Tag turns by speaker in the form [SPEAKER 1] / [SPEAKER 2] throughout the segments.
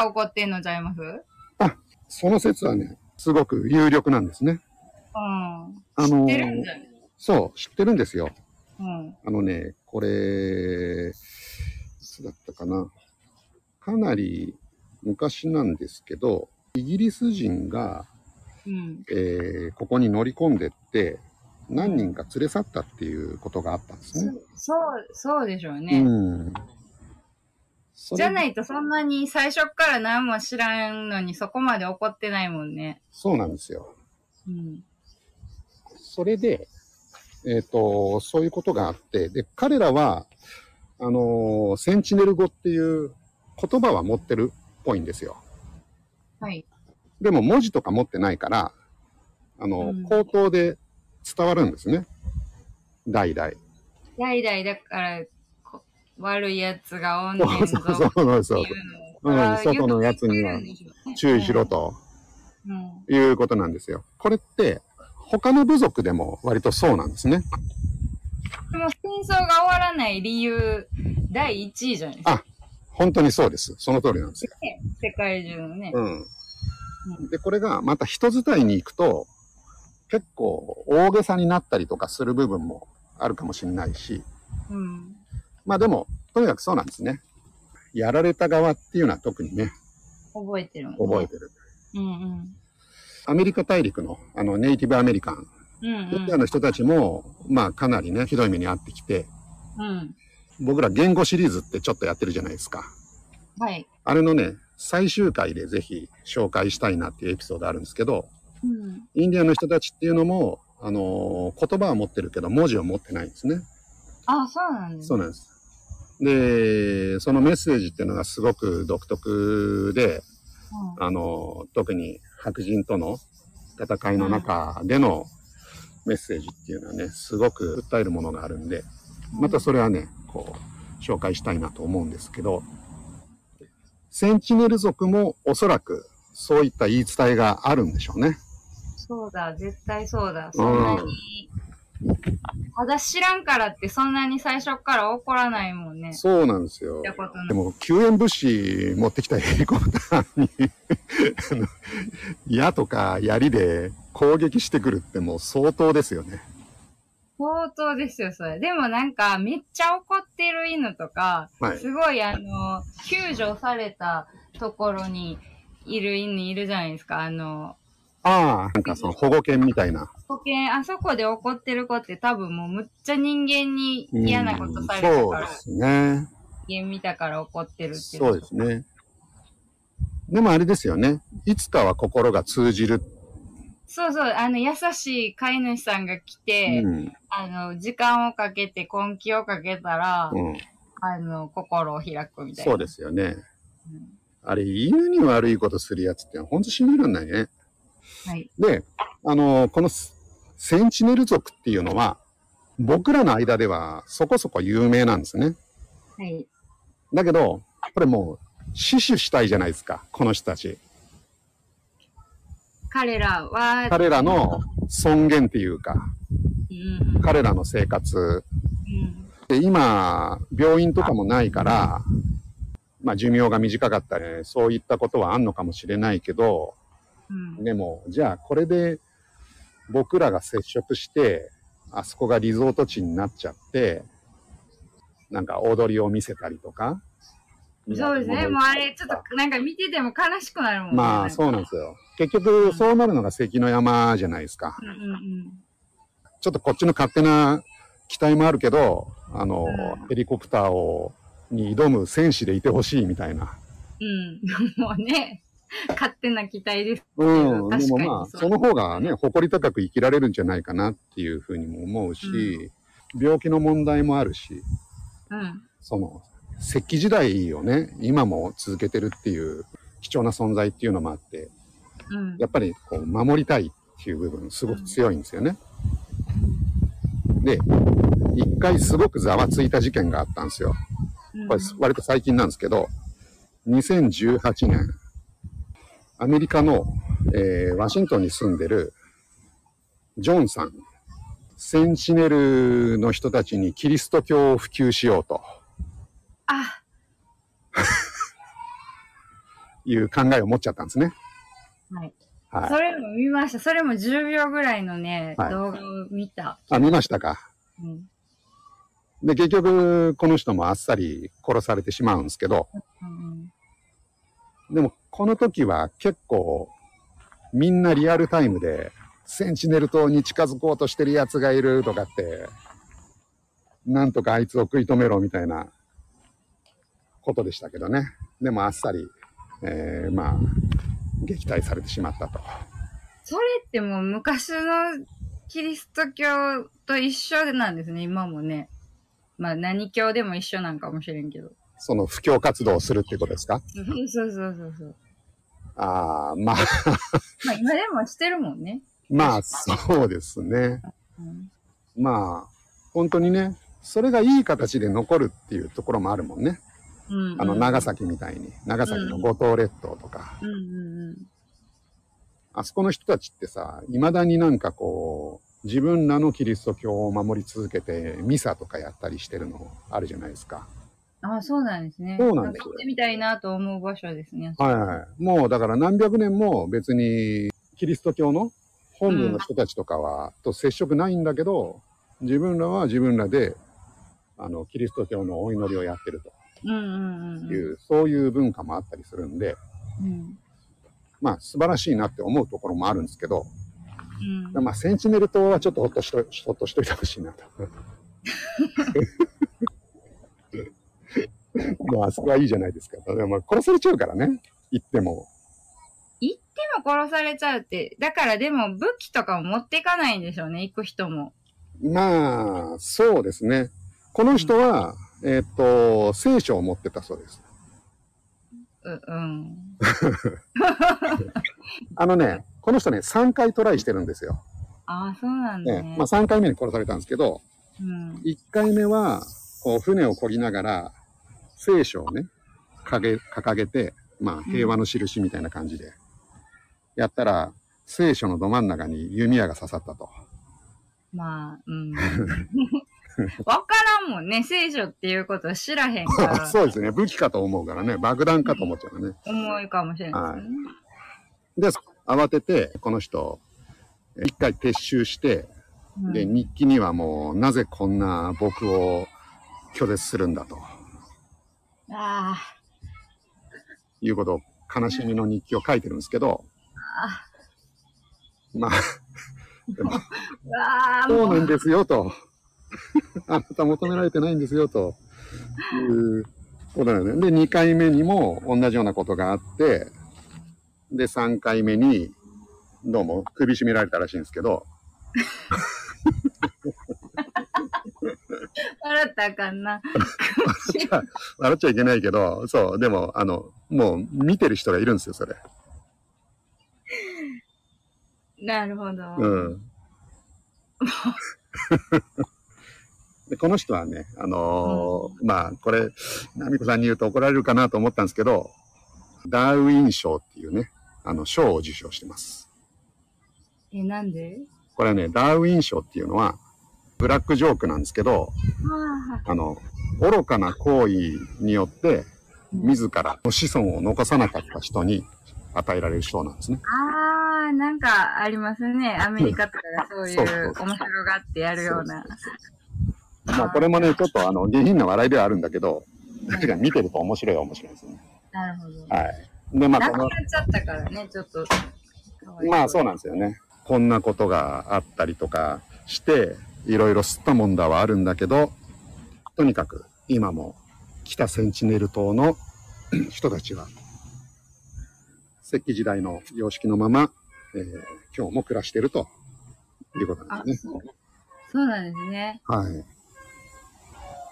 [SPEAKER 1] から起こってんのちゃいます
[SPEAKER 2] その説はね、すごく有力なんですね。
[SPEAKER 1] うん。
[SPEAKER 2] あのー
[SPEAKER 1] 知ってるんじゃない
[SPEAKER 2] そう、知ってるんですよ。
[SPEAKER 1] うん。
[SPEAKER 2] あのね、これ、いつだったかな。かなり昔なんですけど、イギリス人が、
[SPEAKER 1] うん。
[SPEAKER 2] えーここに乗り込んでって、何人か連れ去ったっていうことがあったんですね。
[SPEAKER 1] そう、そうでしょうね。
[SPEAKER 2] うん。
[SPEAKER 1] じゃないとそんなに最初っから何も知らんのにそこまで怒ってないもんね。
[SPEAKER 2] そうなんですよ。
[SPEAKER 1] うん。
[SPEAKER 2] それで、えっ、と、そういうことがあって、で、彼らは、あのーセンチネル語っていう言葉は持ってるっぽいんですよ。
[SPEAKER 1] はい。
[SPEAKER 2] でも文字とか持ってないから、あの、
[SPEAKER 1] うん
[SPEAKER 2] 口頭で伝わるんですね。代々。
[SPEAKER 1] 代々だから、こ悪い奴がおんねんぞ
[SPEAKER 2] そうそうそうそう
[SPEAKER 1] っていう
[SPEAKER 2] うん
[SPEAKER 1] のを
[SPEAKER 2] 外のやつには注意しろ。と
[SPEAKER 1] うん。
[SPEAKER 2] いうことなんですよ。これって、他の部族でも割とそうなんですね。
[SPEAKER 1] でも戦争が終わらない理由、第一位じゃないですか。
[SPEAKER 2] あ本当にそうです。その通りなんですよ。
[SPEAKER 1] ね世界中のね。
[SPEAKER 2] うん。で、これがまた人伝いに行くと、結構大げさになったりとかする部分もあるかもしれないし、
[SPEAKER 1] うん。
[SPEAKER 2] まあでも、とにかくそうなんですね。やられた側っていうのは特にね、
[SPEAKER 1] 覚えてるね。
[SPEAKER 2] 覚えてる。
[SPEAKER 1] うんうん。
[SPEAKER 2] アメリカ大陸のあのネイティブアメリカン、
[SPEAKER 1] うん
[SPEAKER 2] インディアンの人たちも、まあかなりね、ひどい目に遭ってきて、
[SPEAKER 1] うん。うん。
[SPEAKER 2] 僕ら言語シリーズってちょっとやってるじゃないですか。
[SPEAKER 1] はい。
[SPEAKER 2] あれのね、最終回でぜひ紹介したいなっていうエピソードあるんですけど、
[SPEAKER 1] うん。
[SPEAKER 2] インディアンの人たちっていうのも、あのー言葉は持ってるけど文字を持ってないんですね。
[SPEAKER 1] あ、そうなんですね。
[SPEAKER 2] そうなんです。で、そのメッセージっていうのがすごく独特で、あのー特に白人との戦いの中でのメッセージっていうのはね、すごく訴えるものがあるんで、またそれはね、こう、紹介したいなと思うんですけど、センチネル族もおそらくそういった言い伝えがあるんでしょうね。
[SPEAKER 1] そうだ、絶対そうだ。そんなに。た だ知らんからってそんなに最初から怒らないもんね。
[SPEAKER 2] そうなんですよでも、救援物資持ってきたヘリコプターにあの、矢とか槍で攻撃してくるってもう相当ですよね。
[SPEAKER 1] 相当ですよ、それ。でもなんか、めっちゃ怒ってる犬とか、
[SPEAKER 2] はい
[SPEAKER 1] すごいあの、救助されたところにいる犬いるじゃないですか。あの、
[SPEAKER 2] ああ、なんかその保護犬みたいな。
[SPEAKER 1] 保険、あそこで怒ってる子って多分もうむっちゃ人間に嫌なことされたから、
[SPEAKER 2] そうですね。
[SPEAKER 1] 人間見たから怒ってるっていう。
[SPEAKER 2] そうですね。でもあれですよね。いつかは心が通じる。
[SPEAKER 1] そうそう、あの、優しい飼い主さんが来て、
[SPEAKER 2] うん。
[SPEAKER 1] あの、時間をかけて根気をかけたら、
[SPEAKER 2] うん。
[SPEAKER 1] あの、心を開くみたいな。
[SPEAKER 2] そうですよね。
[SPEAKER 1] うん
[SPEAKER 2] あれ、犬に悪いことするやつってほんと信じらんないね。
[SPEAKER 1] はい。
[SPEAKER 2] で、あの、このスセンチネル族っていうのは、僕らの間ではそこそこ有名なんですね。
[SPEAKER 1] はい。
[SPEAKER 2] だけど、これもう、死守したいじゃないですか、この人たち。
[SPEAKER 1] 彼らは、
[SPEAKER 2] 彼らの尊厳っていうか、
[SPEAKER 1] うんうん
[SPEAKER 2] 彼らの生活。
[SPEAKER 1] うん
[SPEAKER 2] で今、病院とかもないから、まあ寿命が短かったり、そういったことはあんのかもしれないけど、
[SPEAKER 1] うん
[SPEAKER 2] でも、じゃあこれで僕らが接触して、あそこがリゾート地になっちゃって、なんか踊りを見せたりとか。
[SPEAKER 1] そうですね。もうあれ、ちょっとなんか見てても悲しくなるもんね。
[SPEAKER 2] まあそうなんですよ。結局そうなるのが関の山じゃないですか。
[SPEAKER 1] うんうんうん。
[SPEAKER 2] ちょっとこっちの勝手な期待もあるけど、あの、
[SPEAKER 1] うん
[SPEAKER 2] ヘリコプターを、に挑む戦士でいてほしいみたいな。
[SPEAKER 1] うん。もうね、勝手な期待です。
[SPEAKER 2] うん。
[SPEAKER 1] 確かに
[SPEAKER 2] でもまあ、
[SPEAKER 1] そ
[SPEAKER 2] の方がね、誇り高く生きられるんじゃないかなっていうふうにも思うし、病気の問題もあるし、
[SPEAKER 1] うん。
[SPEAKER 2] その、石器時代をね、今も続けてるっていう貴重な存在っていうのもあって、
[SPEAKER 1] うん。
[SPEAKER 2] やっぱりこう守りたいっていう部分すごく強いんですよね。で、一回すごくざわついた事件があったんですよ。
[SPEAKER 1] うん
[SPEAKER 2] これ割と最近なんですけど、2018年、アメリカの、えーワシントンに住んでるジョンさん、センチネルの人たちにキリスト教を普及しようと。
[SPEAKER 1] あ、
[SPEAKER 2] いう考えを持っちゃったんですね。
[SPEAKER 1] はい。
[SPEAKER 2] はい。
[SPEAKER 1] それも見ました。それも10秒ぐらいのね、
[SPEAKER 2] はい
[SPEAKER 1] 動画を見た。
[SPEAKER 2] あ、見ましたか。
[SPEAKER 1] うん。
[SPEAKER 2] で、結局、この人もあっさり殺されてしまうんですけど、
[SPEAKER 1] うん
[SPEAKER 2] でも、この時は結構、みんなリアルタイムで、センチネル島に近づこうとしてる奴がいるとかって、なんとかあいつを食い止めろみたいなことでしたけどね。でもあっさり、えー、まあ、撃退されてしまったと。
[SPEAKER 1] それってもう昔のキリスト教と一緒なんですね、今もね。まあ何教でも一緒なんかもしれんけど。
[SPEAKER 2] その布教活動をするってことですか？
[SPEAKER 1] そうそうそうそう。
[SPEAKER 2] ああ、まあ、
[SPEAKER 1] まあ今でもしてるもんね。
[SPEAKER 2] まあ、そうですね。
[SPEAKER 1] うん、
[SPEAKER 2] まあ、本当にね、それがいい形で残るっていうところもあるもんね。
[SPEAKER 1] うんうん
[SPEAKER 2] あの、長。崎みたいに、長崎の五島列島とか、
[SPEAKER 1] うんうんうん。
[SPEAKER 2] あそこの人たちってさ、未だになんかこう、自分らのキリスト教を守り続けて、ミサとかやったりしてるのあるじゃないですか。
[SPEAKER 1] ああ、そうなんですね。
[SPEAKER 2] そうなんですよ
[SPEAKER 1] か行ってみたいなと思う場所ですね。
[SPEAKER 2] はいはい。もうだから何百年も別にキリスト教の本部の人たちとかは、と接触ないんだけど、自分らは自分らで、あの、キリスト教のお祈りをやってる
[SPEAKER 1] うんうんうん。
[SPEAKER 2] という、そういう文化もあったりするんで、
[SPEAKER 1] うん。
[SPEAKER 2] まあ素晴らしいなって思うところもあるんですけど、
[SPEAKER 1] うん。
[SPEAKER 2] まあセンチネル島はちょっとほっとしと、ほっとしといてほしいなと。まああそこはいいじゃないですか。でも殺されちゃうからね、行っても。
[SPEAKER 1] 行っても殺されちゃうって。だからでも武器とかも持っていかないんでしょうね、行く人も。
[SPEAKER 2] まあ、そうですね。この人は、えーっと、聖書を持ってたそうです。
[SPEAKER 1] う、うん。
[SPEAKER 2] あのね、この人ね、3回トライしてるんですよ。
[SPEAKER 1] ああ、そうなんだね。
[SPEAKER 2] ねまあ3回目に殺されたんですけど、
[SPEAKER 1] うん。
[SPEAKER 2] 1回目は、こう、船を漕ぎながら、聖書をね、掲げ、掲げて、まあ、平和の印みたいな感じで、やったら、聖書のど真ん中に弓矢が刺さったと。
[SPEAKER 1] まあ、うん。わからんもんね、聖書っていうことを知らへんから。
[SPEAKER 2] そうですね。武器かと思うからね、爆弾かと思っちゃうね。
[SPEAKER 1] 重いかもしれないですね。
[SPEAKER 2] で、慌てて、この人、一回撤収して、
[SPEAKER 1] うん
[SPEAKER 2] で、日記にはもう、なぜこんな僕を拒絶するんだと
[SPEAKER 1] あ
[SPEAKER 2] いうことを、悲しみの日記を書いてるんですけど、
[SPEAKER 1] あ、あ
[SPEAKER 2] まあ、でも、そうなんですよと。あなた求められてないんですよと。いうことなんですね。で、2回目にも同じようなことがあって、で、3回目に、どうも首絞められたらしいんですけど、
[SPEAKER 1] 笑ったらあかんな。
[SPEAKER 2] 笑っちゃいけないけど、そう、でも、あの、もう見てる人がいるんですよ、それ。
[SPEAKER 1] なるほど。
[SPEAKER 2] うん。でこの人はね、あのーまあ、これ、ナミコさんに言うと怒られるかなと思ったんですけど、ダーウィン賞っていうね、あの、賞を受賞してます。
[SPEAKER 1] え、なんで？
[SPEAKER 2] これはね、ダーウィン賞っていうのは、ブラックジョークなんですけど、
[SPEAKER 1] あ
[SPEAKER 2] の、愚かな行為によって、自らの子孫を残さなかった人に与えられる賞なんですね。
[SPEAKER 1] ああ、なんかありますね。アメリカとかがそうい
[SPEAKER 2] そう
[SPEAKER 1] 面白がってやるような。
[SPEAKER 2] まあ、これもね、ちょっとあの、下品な笑いではあるんだけど、確かに見てると面白いは面白いですよね。
[SPEAKER 1] なるほど。
[SPEAKER 2] はい。で、まあ、この
[SPEAKER 1] なくなっ、ちゃったからね、ちょっと。
[SPEAKER 2] まあそうなんですよね。こんなことがあったりとかして、いろいろ吸ったもんだはあるんだけど、とにかく今も北センチネル島の 人たちは、石器時代の様式のまま、えー今日も暮らしているということなん
[SPEAKER 1] あ
[SPEAKER 2] ですね。
[SPEAKER 1] そうそうなんですね。
[SPEAKER 2] はい。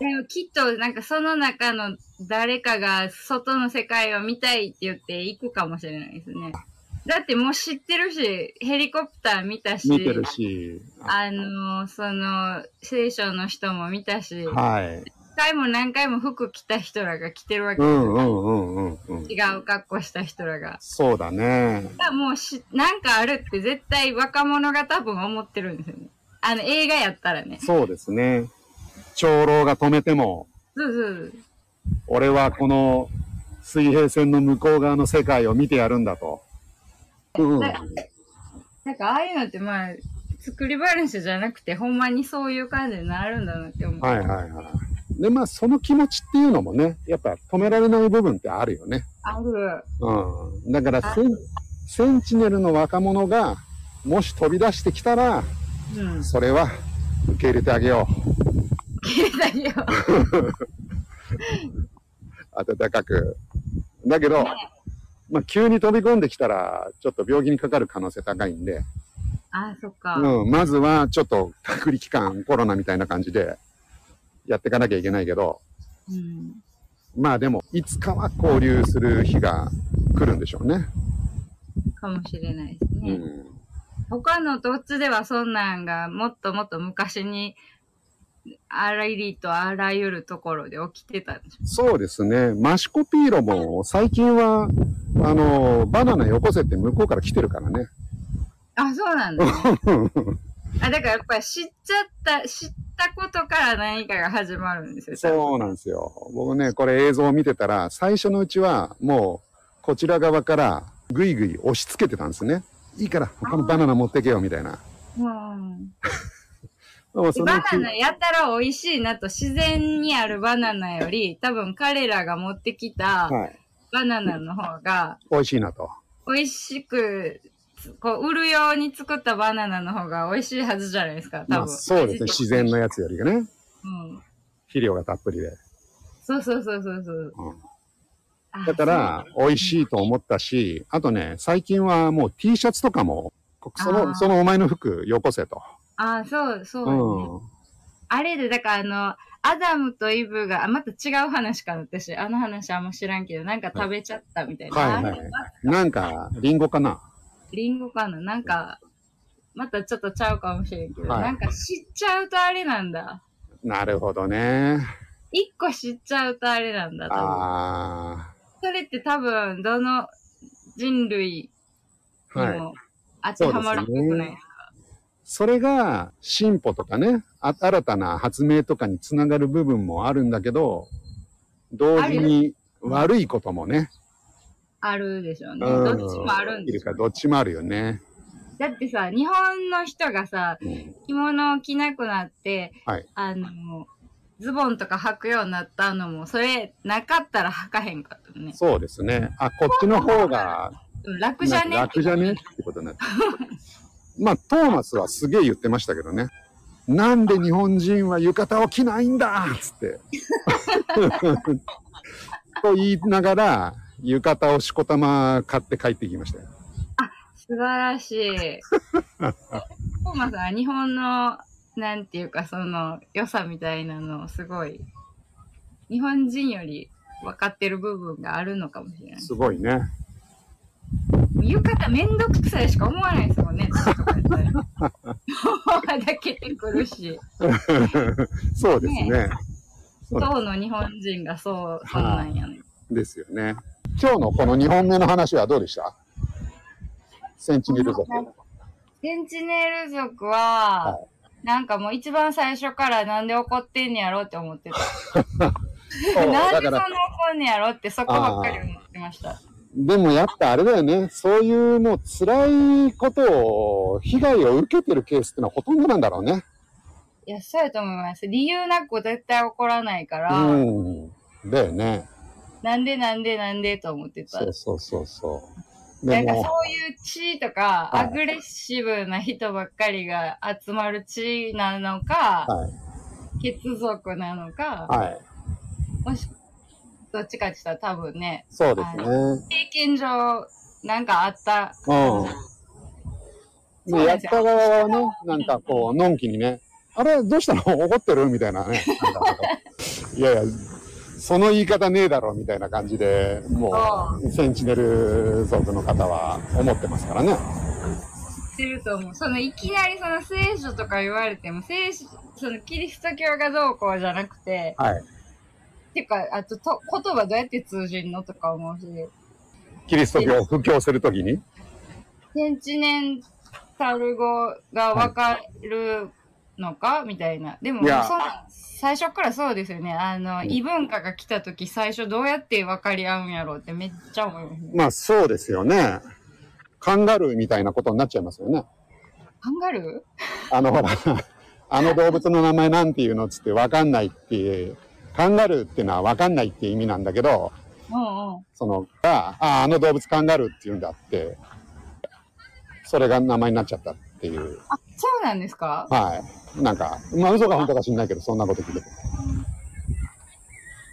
[SPEAKER 1] でもきっとなんかその中の誰かが外の世界を見たいって言って行くかもしれないですね。だってもう知ってるし、ヘリコプター見たし、
[SPEAKER 2] 見てるし、
[SPEAKER 1] あの、その、聖書の人も見たし、
[SPEAKER 2] はい。
[SPEAKER 1] 何回も何回も服着た人らが着てるわけですよ。
[SPEAKER 2] うんうんうんうんうん。
[SPEAKER 1] 違う格好した人らが。
[SPEAKER 2] そうだね。
[SPEAKER 1] だもうし、なんかあるって絶対若者が多分思ってるんですよね。あの映画やったらね。
[SPEAKER 2] そうですね。長老が止めても、
[SPEAKER 1] そうそう
[SPEAKER 2] 俺はこの水平線の向こう側の世界を見てやるんだと。うん。
[SPEAKER 1] なんかああいうのってまあ、作り話じゃなくて、ほんまにそういう感じになるんだなって思う。
[SPEAKER 2] はいはいはい。で、まあ、その気持ちっていうのもね、やっぱ止められない部分ってあるよね。
[SPEAKER 1] ある。
[SPEAKER 2] うん。だからセン、センチネルの若者が、もし飛び出してきたら、
[SPEAKER 1] うん。
[SPEAKER 2] それは受け入れてあげよ
[SPEAKER 1] 消えたよ。
[SPEAKER 2] う。温かく。だけど、まあ、急に飛び込んできたら、ちょっと病気にかかる可能性高いんで、
[SPEAKER 1] あ、そっか。
[SPEAKER 2] うん、まずはちょっと隔離期間、コロナみたいな感じでやっていかなきゃいけないけど、
[SPEAKER 1] うん。
[SPEAKER 2] まあでも、いつかは交流する日が来るんでしょうね。
[SPEAKER 1] かもしれないですね。
[SPEAKER 2] うん。
[SPEAKER 1] 他のどっちではそんなんがもっともっと昔にあらゆりとあらゆるところで起きてたんでしょ
[SPEAKER 2] そうですね。マシコピーロも最近は、あの、バナナよこせって向こうから来てるからね。
[SPEAKER 1] あ、そうなんだ、ね。あ、だからやっぱり知っちゃった、知ったことから何かが始まるんですよ。
[SPEAKER 2] そうなんですよ。僕ね、これ映像を見てたら、最初のうちはもう、こちら側からぐいぐい押し付けてたんですね。いいから、他のバナナ持ってけよ、みたいな。
[SPEAKER 1] うん。バナナやたら美味しいなと自然にあるバナナより多分彼らが持ってきた
[SPEAKER 2] はい。
[SPEAKER 1] バナナの方が
[SPEAKER 2] 美味しいなと。
[SPEAKER 1] 美味しく、こう、売るように作ったバナナの方が美味しいはずじゃないですか、多
[SPEAKER 2] まあ、
[SPEAKER 1] 分。
[SPEAKER 2] そうですね。自然のやつよりがね。
[SPEAKER 1] うん。
[SPEAKER 2] 肥料がたっぷりで。
[SPEAKER 1] そうそうそうそうそう。
[SPEAKER 2] うん
[SPEAKER 1] あ
[SPEAKER 2] だから、美味しいと思ったし、あとね、最近はもう T シャツとかも、その、そのお前の服よこせと。
[SPEAKER 1] あ、そう、そう、ね
[SPEAKER 2] うん。
[SPEAKER 1] あれで、だからあの、アダムとイブが、あまた違う話かな、私。あの話あんま知らんけど、なんか食べちゃったみたいな。
[SPEAKER 2] はいはい
[SPEAKER 1] あれ
[SPEAKER 2] なんか、リンゴかな？
[SPEAKER 1] リンゴかな？なんか、またちょっとちゃうかもしれんけど、
[SPEAKER 2] はい
[SPEAKER 1] なんか知っちゃうとあれなんだ。
[SPEAKER 2] なるほどね。
[SPEAKER 1] 一個知っちゃうとあれなんだ、多分。
[SPEAKER 2] あ
[SPEAKER 1] それって多分、どの人類
[SPEAKER 2] あ。はい。
[SPEAKER 1] にも当てはまるっぽくないですか、
[SPEAKER 2] それが進歩とかね、あ新たな発明とかにつながる部分もあるんだけど、同時に悪いこともね、
[SPEAKER 1] あるでしょうね。
[SPEAKER 2] うん
[SPEAKER 1] どっちもあるんですよ
[SPEAKER 2] どっちもあるよね。
[SPEAKER 1] だってさ、日本の人がさ、
[SPEAKER 2] うん
[SPEAKER 1] 着物を着なくなって、
[SPEAKER 2] はい。
[SPEAKER 1] あの、ズボンとか履くようになったのも、それなかったら履かへんかったね。
[SPEAKER 2] そうですね。あ、こっちの方が
[SPEAKER 1] うん楽じゃね？
[SPEAKER 2] 楽じゃね？ってことになって。まあ、トーマスはすげえ言ってましたけどね。なんで日本人は浴衣を着ないんだ？っつって。と言いながら、浴衣をしこたま買って帰ってきましたよ。
[SPEAKER 1] 素晴らしい。トーマさんは日本の、なんていうか、その、良さみたいなのをすごい、日本人より分かってる部分があるのかもしれない。
[SPEAKER 2] すごいね。
[SPEAKER 1] 浴衣めんどくさいしか思わないですもんね。だけてくるし。
[SPEAKER 2] そうですね。そう
[SPEAKER 1] 当の日本人がそう、そんなんやね。
[SPEAKER 2] ですよね。今日のこの2本目の話はどうでした？センチネル族。
[SPEAKER 1] センチネル族は、なんかもう一番最初からなんで怒ってんねやろって思ってた。
[SPEAKER 2] そう
[SPEAKER 1] なんでそんな怒んねやろってそこばっかり思ってました。
[SPEAKER 2] でもやっぱあれだよね。そういうもう辛いことを、被害を受けてるケースってのはほとんどなんだろうね。
[SPEAKER 1] いや、そうやと思います。理由なく絶対怒らないから、
[SPEAKER 2] うん。だよね。
[SPEAKER 1] なんでなんでなんでと思ってた。
[SPEAKER 2] そうそうそうそう。で
[SPEAKER 1] なんかそう
[SPEAKER 2] も、
[SPEAKER 1] いう地とか、
[SPEAKER 2] はい
[SPEAKER 1] アグレッシブな人ばっかりが集まる地なのか、
[SPEAKER 2] はい。
[SPEAKER 1] 血族なのか、
[SPEAKER 2] はい。
[SPEAKER 1] もし、どっちかって言ったら多分ね、
[SPEAKER 2] そうですね。
[SPEAKER 1] 経験上、なんかあった。
[SPEAKER 2] うん。で、やった側はね、なんかこう、のんきにね、あれ、どうしたの？怒ってる？みたいなね。いやいや、その言い方ねえだろ、みたいな感じで、もう、センチネル族の方は思ってますからね。
[SPEAKER 1] してると思う。そのいきなりその聖書とか言われても、聖書、そのキリスト教がどうこうじゃなくて、
[SPEAKER 2] はい。
[SPEAKER 1] てか、あとと言葉どうやって通じるのとか思うし、
[SPEAKER 2] キリスト教を布教するときに？
[SPEAKER 1] センチネンタル語がわかるのか？みたいな。でも、
[SPEAKER 2] いや
[SPEAKER 1] そんな最初からそうですよね。あの、
[SPEAKER 2] うん
[SPEAKER 1] 異文化が来た時、最初どうやって分かり合うんやろうってめっちゃ思いますね。
[SPEAKER 2] まあそうですよね。カンガルーみたいなことになっちゃいますよね。
[SPEAKER 1] カンガル
[SPEAKER 2] あのほら、あの動物の名前なんていうのっつってわかんないっていう、カンガルーっていうのはわかんないっていう意味なんだけど、
[SPEAKER 1] ーうんうん。
[SPEAKER 2] その、が、あ、あの動物カンガルーって言うんだって、それが名前になっちゃったっていう。
[SPEAKER 1] あ、そうなんですか？
[SPEAKER 2] はい。なんか、まあ嘘か本当か知んないけど、そんなこと聞いて。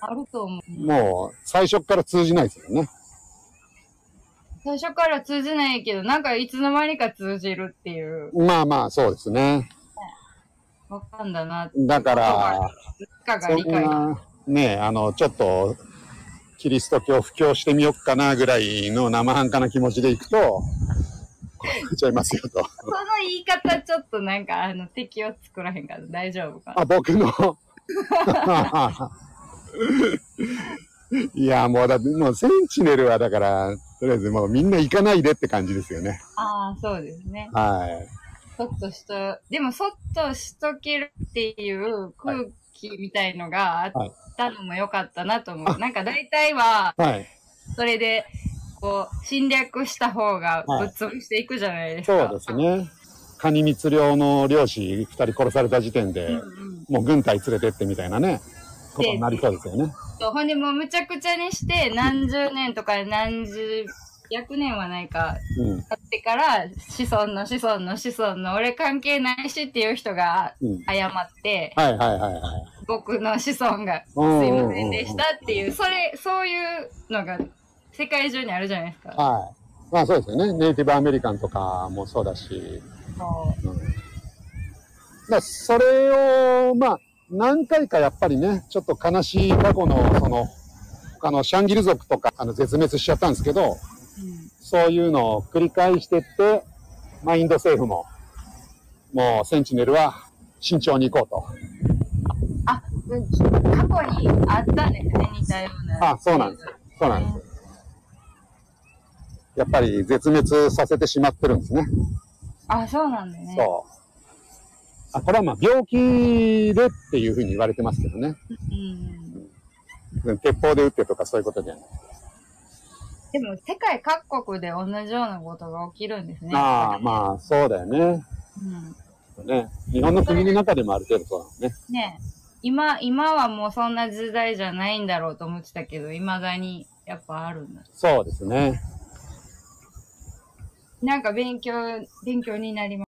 [SPEAKER 1] あると思う。
[SPEAKER 2] もう、最初っから通じないですよね。
[SPEAKER 1] 最初から通じないけど、なんかいつの間にか通じるっていう、
[SPEAKER 2] まあまあ、そうですね。
[SPEAKER 1] わかんだな。
[SPEAKER 2] だから、
[SPEAKER 1] かが理解
[SPEAKER 2] ねあの、ちょっと、キリスト教布教してみよっかなぐらいの生半可な気持ちでいくと、ちゃいますよと。
[SPEAKER 1] その言い方ちょっとなんか、あの、敵を作らへんから大丈夫かな。
[SPEAKER 2] あ、僕の？いや、もうだって、もうセンチネルはだから、とりあえずもうみんな行かないでって感じですよね。
[SPEAKER 1] ああ、そうですね。
[SPEAKER 2] はい。
[SPEAKER 1] そっとしと、でもそっとしとけるっていう空気みたいのがあったのも良かったなと思う。
[SPEAKER 2] あ
[SPEAKER 1] なんか大体は、
[SPEAKER 2] はい。
[SPEAKER 1] それで、こう、侵略した方がぶっ潰していくじゃないですか。
[SPEAKER 2] そうですね。カニ密漁の漁師二人殺された時点で、
[SPEAKER 1] うんうん。
[SPEAKER 2] もう軍隊連れてってみたいなね、ことになりそうですよね。
[SPEAKER 1] ほんでもうむちゃくちゃにして、何十年とか何十、百年はないか、
[SPEAKER 2] う
[SPEAKER 1] ってから、子孫の子孫の子孫の俺関係ないしっていう人が
[SPEAKER 2] うん。
[SPEAKER 1] 謝って、
[SPEAKER 2] はいはいはいはい。
[SPEAKER 1] 僕の子孫がす
[SPEAKER 2] うん
[SPEAKER 1] いませんでしたっていう、それ、そういうのが世界中にあるじゃないですか。
[SPEAKER 2] はい。まあそうですよね。ネイティブアメリカンとかもそうだし。
[SPEAKER 1] そう
[SPEAKER 2] うん。それを、まあ、何回かやっぱりね、ちょっと悲しい過去の、その、あの、シャンギル族とか、あの、絶滅しちゃったんですけど、
[SPEAKER 1] うん
[SPEAKER 2] そういうのを繰り返してって、まあ、インド政府も、もう、センチネルは慎重に行こうと。
[SPEAKER 1] あ、うん過去にあったんですね、似たような。
[SPEAKER 2] あそうなんですそうなんです。やっぱり絶滅させてしまってるんですね。
[SPEAKER 1] あ、そうなんだね。
[SPEAKER 2] そう。あ、これはまあ病気でっていうふうに言われてますけどね。
[SPEAKER 1] うん。
[SPEAKER 2] 鉄砲で撃ってとかそういうことじゃない。
[SPEAKER 1] でも、世界各国で同じようなことが起きるんですね。
[SPEAKER 2] まあまあ、そうだよね。
[SPEAKER 1] うん。
[SPEAKER 2] ね。日本の国の中でもある程度そうだね。
[SPEAKER 1] ねえ今、今はもうそんな時代じゃないんだろうと思ってたけど、未だにやっぱあるんだ。
[SPEAKER 2] そうですね。
[SPEAKER 1] なんか勉強、勉強になります。